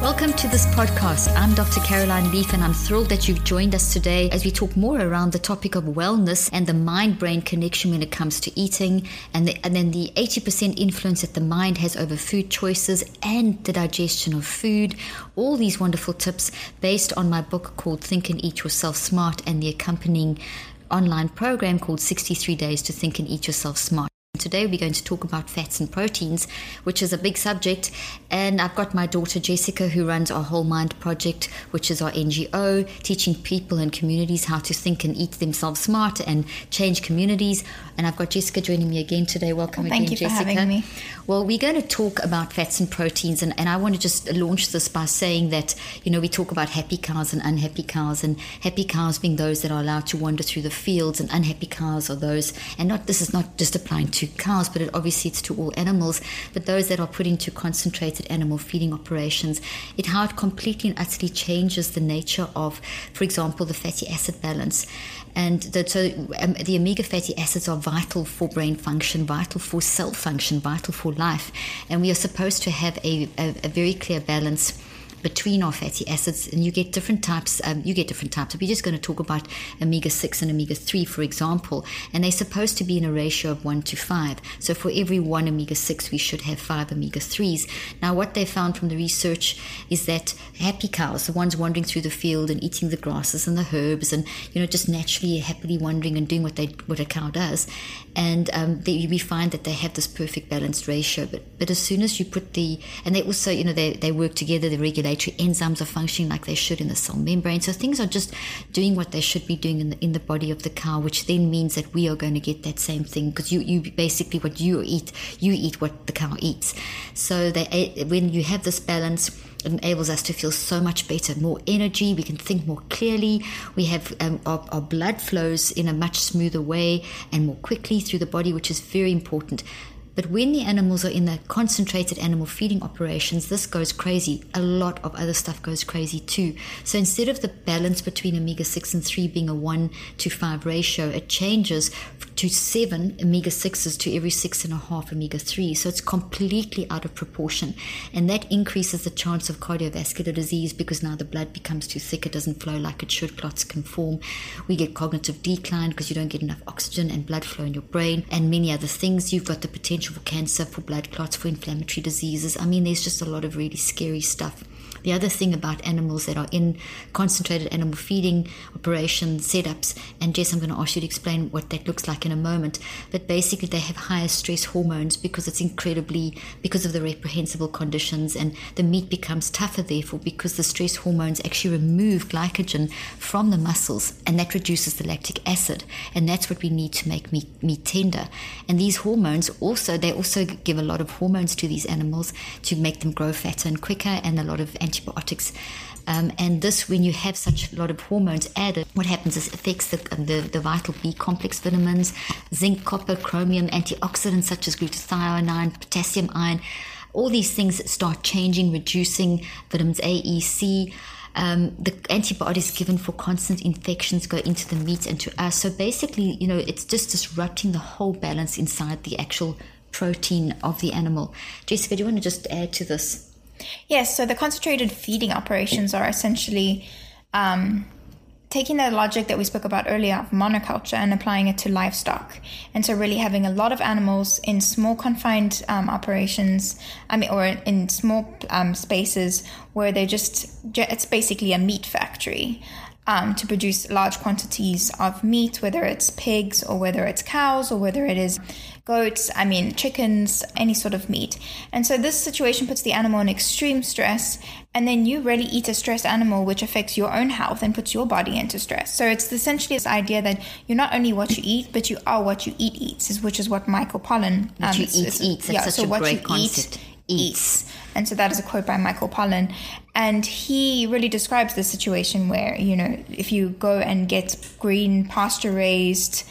Welcome to this podcast. I'm Dr. Caroline Leaf, and I'm thrilled that you've joined us today as we talk more around the topic of wellness and the mind brain connection when it comes to eating, and, the, and then the 80% influence that the mind has over food choices and the digestion of food. All these wonderful tips based on my book called Think and Eat Yourself Smart and the accompanying online program called 63 Days to Think and Eat Yourself Smart. Today we're going to talk about fats and proteins, which is a big subject. And I've got my daughter Jessica, who runs our Whole Mind Project, which is our NGO, teaching people and communities how to think and eat themselves smart and change communities. And I've got Jessica joining me again today. Welcome well, again, thank you Jessica. For having me. Well, we're going to talk about fats and proteins, and, and I want to just launch this by saying that, you know, we talk about happy cows and unhappy cows, and happy cows being those that are allowed to wander through the fields, and unhappy cows are those, and not this is not just applying to cows, but it obviously it's to all animals, but those that are put into concentrated animal feeding operations, it how it completely and utterly changes the nature of, for example, the fatty acid balance. And the, so um, the omega fatty acids are vital for brain function, vital for cell function, vital for life. And we are supposed to have a, a, a very clear balance between our fatty acids, and you get different types. Um, you get different types. We're just going to talk about omega six and omega three, for example, and they're supposed to be in a ratio of one to five. So for every one omega six, we should have five omega threes. Now, what they found from the research is that happy cows, the ones wandering through the field and eating the grasses and the herbs, and you know just naturally happily wandering and doing what they what a cow does, and um, they, we find that they have this perfect balanced ratio. But but as soon as you put the and they also you know they they work together, they regulate regulatory enzymes are functioning like they should in the cell membrane. So things are just doing what they should be doing in the, in the body of the cow, which then means that we are going to get that same thing because you, you basically what you eat, you eat what the cow eats. So they, when you have this balance, it enables us to feel so much better, more energy. We can think more clearly. We have um, our, our, blood flows in a much smoother way and more quickly through the body, which is very important. But when the animals are in the concentrated animal feeding operations, this goes crazy. A lot of other stuff goes crazy too. So instead of the balance between omega 6 and 3 being a 1 to 5 ratio, it changes to 7 omega 6s to every 6.5 omega 3. So it's completely out of proportion. And that increases the chance of cardiovascular disease because now the blood becomes too thick, it doesn't flow like it should, clots can form. We get cognitive decline because you don't get enough oxygen and blood flow in your brain, and many other things. You've got the potential potential for cancer, for blood clots, for inflammatory diseases. I mean, there's just a lot of really scary stuff. The other thing about animals that are in concentrated animal feeding operation setups, and Jess, I'm going to ask you to explain what that looks like in a moment, but basically they have higher stress hormones because it's incredibly, because of the reprehensible conditions, and the meat becomes tougher, therefore, because the stress hormones actually remove glycogen from the muscles, and that reduces the lactic acid, and that's what we need to make meat, meat tender. And these hormones also, they also give a lot of hormones to these animals to make them grow fatter and quicker, and a lot of antibiotics. Um, and this, when you have such a lot of hormones added, what happens is affects the, the, the, vital B complex vitamins, zinc, copper, chromium, antioxidants such as glutathione, potassium ion. All these things start changing, reducing vitamins A, E, C. Um, the antibodies given for constant infections go into the meat and to us. So basically, you know, it's just disrupting the whole balance inside the actual protein of the animal. Jessica, do you want to just add to this? Yes, so the concentrated feeding operations are essentially um, taking the logic that we spoke about earlier of monoculture and applying it to livestock. And so, really having a lot of animals in small confined um, operations, I mean, or in small um, spaces where they're just, it's basically a meat factory. Um, to produce large quantities of meat, whether it's pigs or whether it's cows or whether it is goats, I mean, chickens, any sort of meat. And so this situation puts the animal in extreme stress, and then you really eat a stressed animal, which affects your own health and puts your body into stress. So it's essentially this idea that you're not only what you eat, but you are what you eat eats, which is what Michael Pollan. Um, what you eat eats. That's yeah, such so a what great you concept. Eat, eats. And so that is a quote by Michael Pollan. And he really describes the situation where, you know, if you go and get green, pasture raised,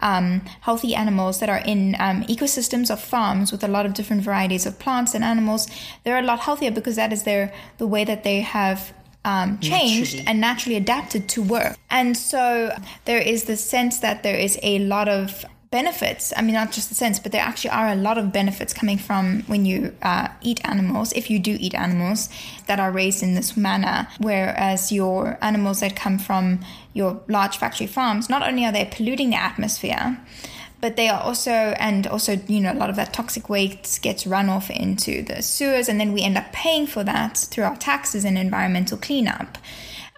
um, healthy animals that are in um, ecosystems of farms with a lot of different varieties of plants and animals, they're a lot healthier because that is their the way that they have um, changed naturally. and naturally adapted to work. And so there is the sense that there is a lot of benefits. I mean, not just the sense, but there actually are a lot of benefits coming from when you uh, eat animals, if you do eat animals that are raised in this manner. Whereas your animals that come from your large factory farms, not only are they polluting the atmosphere, but they are also and also you know a lot of that toxic waste gets run off into the sewers and then we end up paying for that through our taxes and environmental cleanup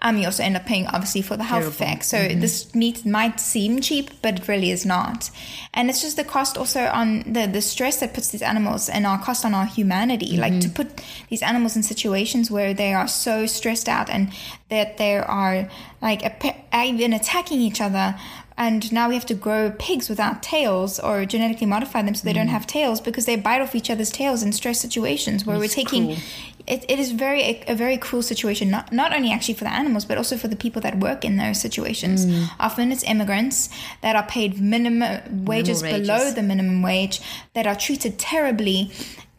um, you also end up paying obviously for the health Terrible. effects. So mm-hmm. this meat might seem cheap, but it really is not. And it's just the cost also on the, the stress that puts these animals and our cost on our humanity. Mm-hmm. Like to put these animals in situations where they are so stressed out and that they are like even attacking each other and now we have to grow pigs without tails or genetically modify them so they mm. don't have tails because they bite off each other's tails in stress situations where That's we're taking it, it is very a, a, very cruel situation not not only actually for the animals but also for the people that work in those situations mm. often it's immigrants that are paid minimum wages, wages below the minimum wage that are treated terribly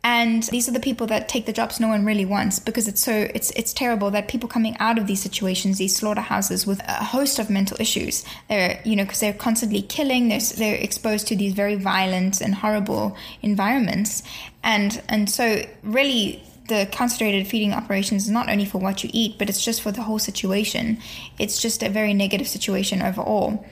and these are the people that take the jobs no one really wants because it's so it's it's terrible that people coming out of these situations these slaughterhouses with a host of mental issues they're you know because they're constantly killing they're, they're exposed to these very violent and horrible environments. And and so really the concentrated feeding operations is not only for what you eat but it's just for the whole situation. It's just a very negative situation overall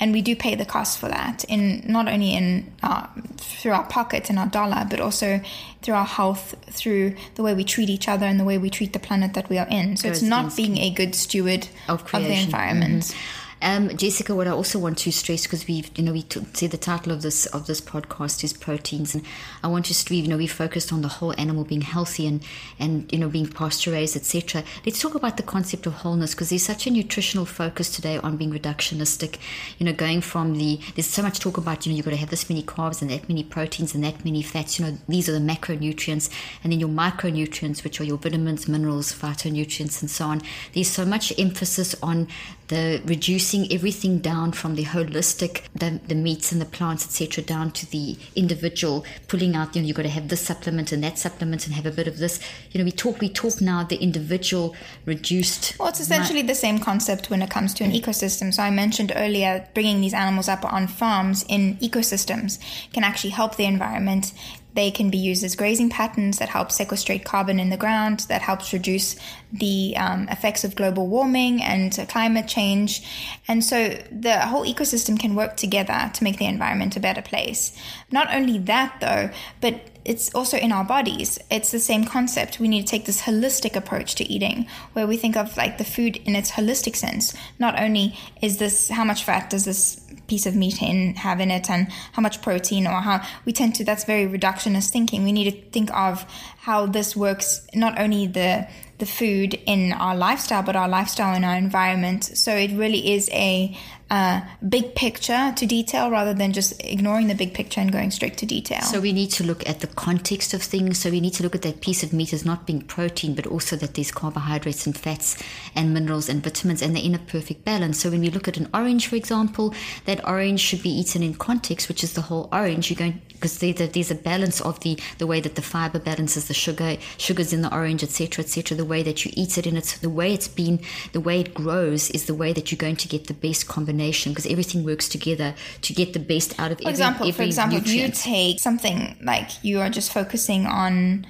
and we do pay the cost for that in not only in uh, through our pockets and our dollar but also through our health through the way we treat each other and the way we treat the planet that we are in. So it's not being a good steward of, of the environment. Mm-hmm. Um, Jessica, what I also want to stress because we've, you know, we t- say the title of this of this podcast is proteins, and I want to stress, you know, we focused on the whole animal being healthy and and you know being pasture raised, etc. Let's talk about the concept of wholeness because there's such a nutritional focus today on being reductionistic. You know, going from the there's so much talk about you know you've got to have this many carbs and that many proteins and that many fats. You know, these are the macronutrients, and then your micronutrients, which are your vitamins, minerals, phytonutrients, and so on. There's so much emphasis on the reducing everything down from the holistic, the, the meats and the plants, etc., down to the individual, pulling out, you know, you've got to have this supplement and that supplement and have a bit of this. You know, we talk, we talk now the individual reduced. Well, it's essentially the same concept when it comes to an mm-hmm. ecosystem. So I mentioned earlier, bringing these animals up on farms in ecosystems can actually help the environment they can be used as grazing patterns that help sequestrate carbon in the ground, that helps reduce the um, effects of global warming and climate change. And so the whole ecosystem can work together to make the environment a better place. Not only that, though, but it's also in our bodies. It's the same concept. We need to take this holistic approach to eating, where we think of like the food in its holistic sense. Not only is this how much fat does this piece of meat in have in it and how much protein or how we tend to that's very reductionist thinking we need to think of how this works not only the the food in our lifestyle but our lifestyle in our environment so it really is a uh, big picture to detail rather than just ignoring the big picture and going straight to detail. So we need to look at the context of things. So we need to look at that piece of meat as not being protein, but also that there's carbohydrates and fats and minerals and vitamins, and they're in a perfect balance. So when we look at an orange, for example, that orange should be eaten in context, which is the whole orange. You're going because there's a, there's a balance of the the way that the fiber balances the sugar sugars in the orange, etc., etc. The way that you eat it, and it's the way it's been, the way it grows is the way that you're going to get the best combination combination because everything works together to get the best out of for every, example, every For example, nutrient. if you take something like you are just focusing on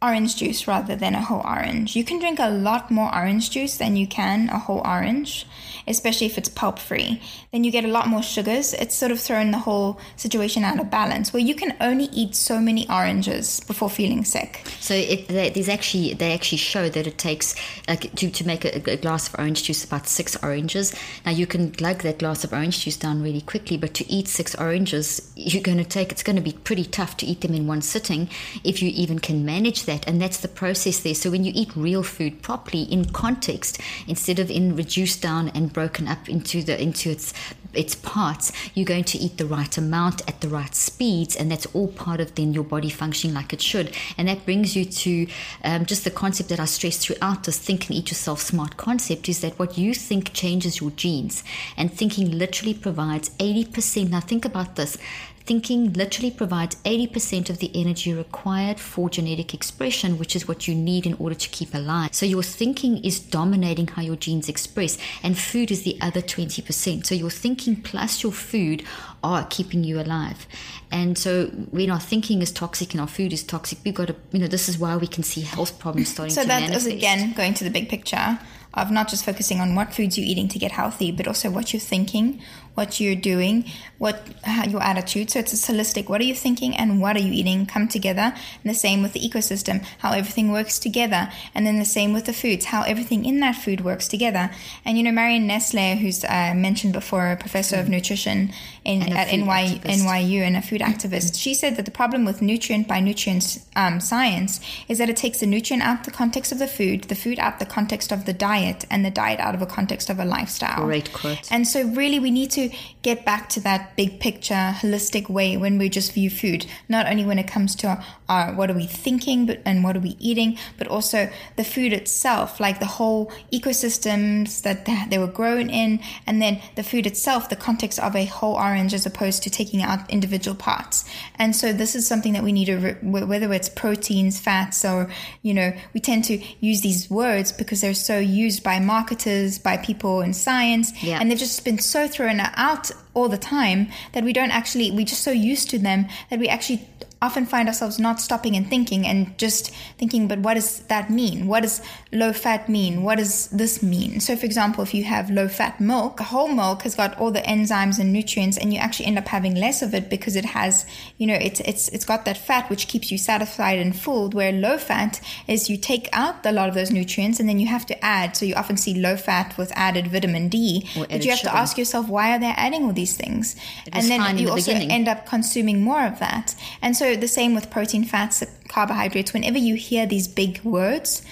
orange juice rather than a whole orange, you can drink a lot more orange juice than you can a whole orange especially if it's pulp free. Then you get a lot more sugars. It's sort of thrown the whole situation out of balance where you can only eat so many oranges before feeling sick. So it, there's actually they actually show that it takes like to, to make a, a, glass of orange juice about six oranges. Now you can glug that glass of orange juice down really quickly, but to eat six oranges, you're going to take it's going to be pretty tough to eat them in one sitting if you even can manage that, and that's the process there. So when you eat real food properly in context, instead of in reduced down and broken up into the into its its parts, you're going to eat the right amount at the right speeds, and that's all part of then your body functioning like it should. And that brings you to um, just the concept that I stress throughout this think and eat yourself smart concept is that what you think changes your genes, and thinking literally provides 80%. Now, think about this Thinking literally provides 80% of the energy required for genetic expression, which is what you need in order to keep alive. So your thinking is dominating how your genes express, and food is the other 20%. So your thinking plus your food are keeping you alive. And so when our thinking is toxic and our food is toxic, we've got to, you know, this is why we can see health problems starting so to manifest. So that is again going to the big picture of not just focusing on what foods you're eating to get healthy, but also what you're thinking, what you're doing, what your attitude. So it's a holistic. What are you thinking and what are you eating come together. And the same with the ecosystem, how everything works together. And then the same with the foods, how everything in that food works together. And you know, Marion Nestle, who's uh, mentioned before, a professor of nutrition in, at NY, NYU and a food activist, she said that the problem with nutrient by nutrient um, science is that it takes the nutrient out the context of the food, the food out the context of the diet, and the diet out of a context of a lifestyle. Great quote. And so, really, we need to get back to that big picture, holistic way when we just view food, not only when it comes to our, what are we thinking but, and what are we eating, but also the food itself, like the whole ecosystems that they were grown in, and then the food itself, the context of a whole orange as opposed to taking out individual parts. And so, this is something that we need to, whether it's proteins, fats, or, you know, we tend to use these words because they're so used by marketers, by people in science, yeah. and they've just been so thrown out all the time that we don't actually, we're just so used to them that we actually often find ourselves not stopping and thinking and just thinking, but what does that mean? What does low fat mean? What does this mean? So, for example, if you have low fat milk, whole milk has got all the enzymes and nutrients, and you actually end up having less of it because it has, you know, it's it's it's got that fat which keeps you satisfied and full. Where low fat is you take out a lot of those nutrients and then you have to add. So you often see low fat with added vitamin D, but you have sugar. to ask yourself why are they adding all these things? and then you the also beginning. end up consuming more of that, and so the same with protein, fats, carbohydrates. Whenever you hear these big words,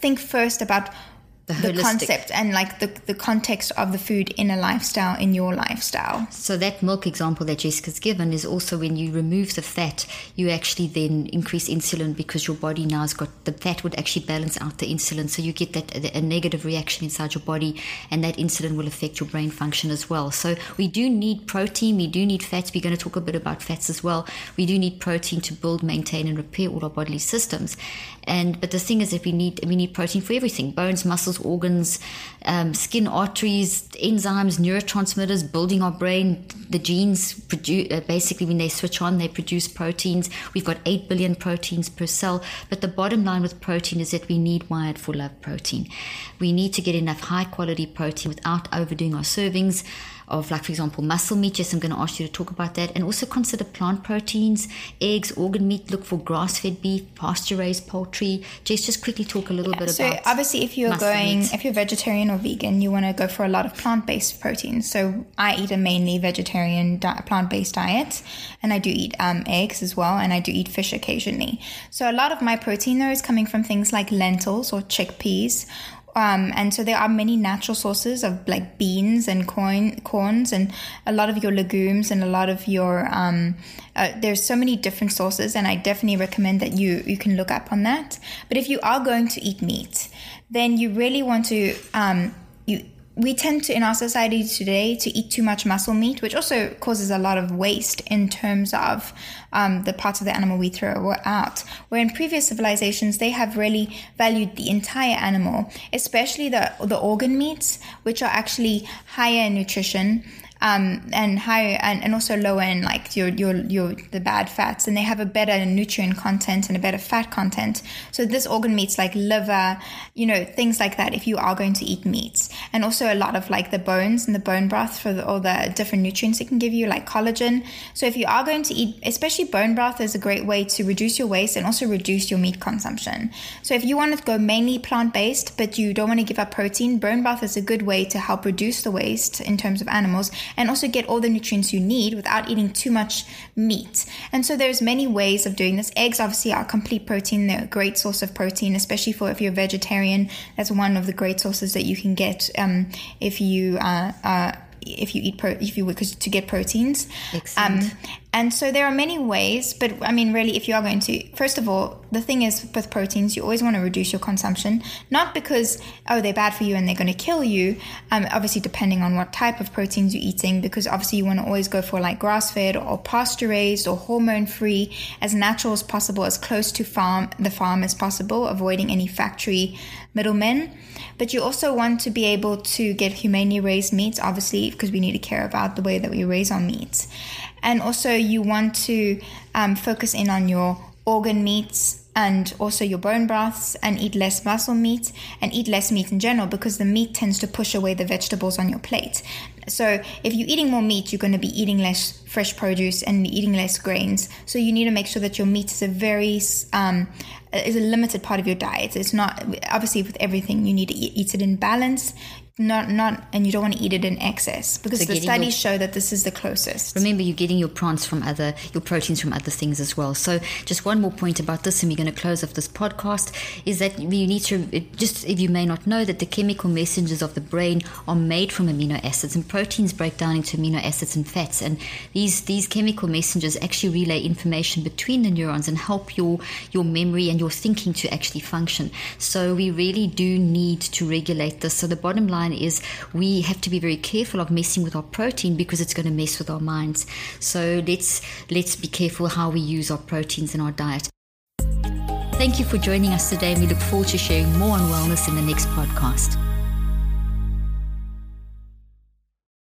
think first about the, the concept and like the, the context of the food in a lifestyle in your lifestyle. So that milk example that jessica's given is also when you remove the fat you actually then increase insulin because your body now has got the fat would actually balance out the insulin. So you get that a negative reaction inside your body and that insulin will affect your brain function as well. So we do need protein we do need fats. We're going to talk a bit about fats as well. We do need protein to build maintain and repair all our bodily systems. And but the thing is that we need we need protein for everything. Bones muscles organs, um, skin arteries, enzymes, neurotransmitters, building our brain. The genes produce, uh, basically, when they switch on, they produce proteins. We've got 8 billion proteins per cell. But the bottom line with protein is that we need wired for love protein. We need to get enough high quality protein without overdoing our servings of, like, for example, muscle meat. Yes, I'm going to ask you to talk about that. And also consider plant proteins, eggs, organ meat. Look for grass fed beef, pasture raised poultry. Jess, just quickly talk a little bit so about. So, obviously, if you're going, meat. if you're vegetarian or vegan, you want to go for a lot of plant based proteins. So, I eat a mainly vegetarian, di- plant based diet, and I do eat um, eggs as well, and I do eat fish occasionally. So, a lot of my protein, though, is coming from things like lentils or chickpeas um, and so there are many natural sources of like beans and corn, corns, and a lot of your legumes and a lot of your. Um, uh, there's so many different sources, and I definitely recommend that you you can look up on that. But if you are going to eat meat, then you really want to um, you we tend to in our society today to eat too much muscle meat, which also causes a lot of waste in terms of um, the parts of the animal we throw out. Where in previous civilizations, they have really valued the entire animal, especially the the organ meats, which are actually higher in nutrition um, and higher and, and also lower in like your, your your the bad fats. And they have a better nutrient content and a better fat content. So this organ meats like liver you know things like that if you are going to eat meats. And also a lot of like the bones and the bone broth for the, all the different nutrients it can give you like collagen. So if you are going to eat especially bone broth is a great way to reduce your waste and also reduce your meat consumption. So if you want to go mainly plant-based but you don't want to give up protein bone broth is a good way to help reduce the waste in terms of animals and also get all the nutrients you need without eating too much meat. And so there's many ways of doing this. Eggs obviously are complete protein. They're a great source of protein, especially for if you're vegetarian. That's one of the great sources that you can get um, if you uh, uh, if you eat pro- if you because to get proteins. Um, and so there are many ways, but I mean, really, if you are going to, first of all, the thing is with proteins, you always want to reduce your consumption, not because oh they're bad for you and they're going to kill you. Um, obviously, depending on what type of proteins you're eating, because obviously you want to always go for like grass fed or pasture raised or hormone free, as natural as possible, as close to farm the farm as possible, avoiding any factory middlemen. But you also want to be able to get humanely raised meats, obviously, because we need to care about the way that we raise our meats. And also, you want to um, focus in on your organ meats and also your bone broths and eat less muscle meat and eat less meat in general because the meat tends to push away the vegetables on your plate. So if you're eating more meat, you're going to be eating less fresh produce and eating less grains. So you need to make sure that your meat is a very um, is a limited part of your diet. It's not obviously with everything you need to eat, eat it in balance not not and you don't want to eat it in excess because so the studies your, show that this is the closest. Remember you're getting your plants from other your proteins from other things as well. So just one more point about this and we're going to close off this podcast is that you need to just if you may not know that the chemical messengers of the brain are made from amino acids and proteins break down into amino acids and fats. And these these chemical messengers actually relay information between the neurons and help your your memory and your thinking to actually function. So we really do need to regulate this. So the bottom line is we have to be very careful of messing with our protein because it's going to mess with our minds. So let's let's be careful how we use our proteins in our diet. Thank you for joining us today, and we look forward to sharing more on wellness in the next podcast.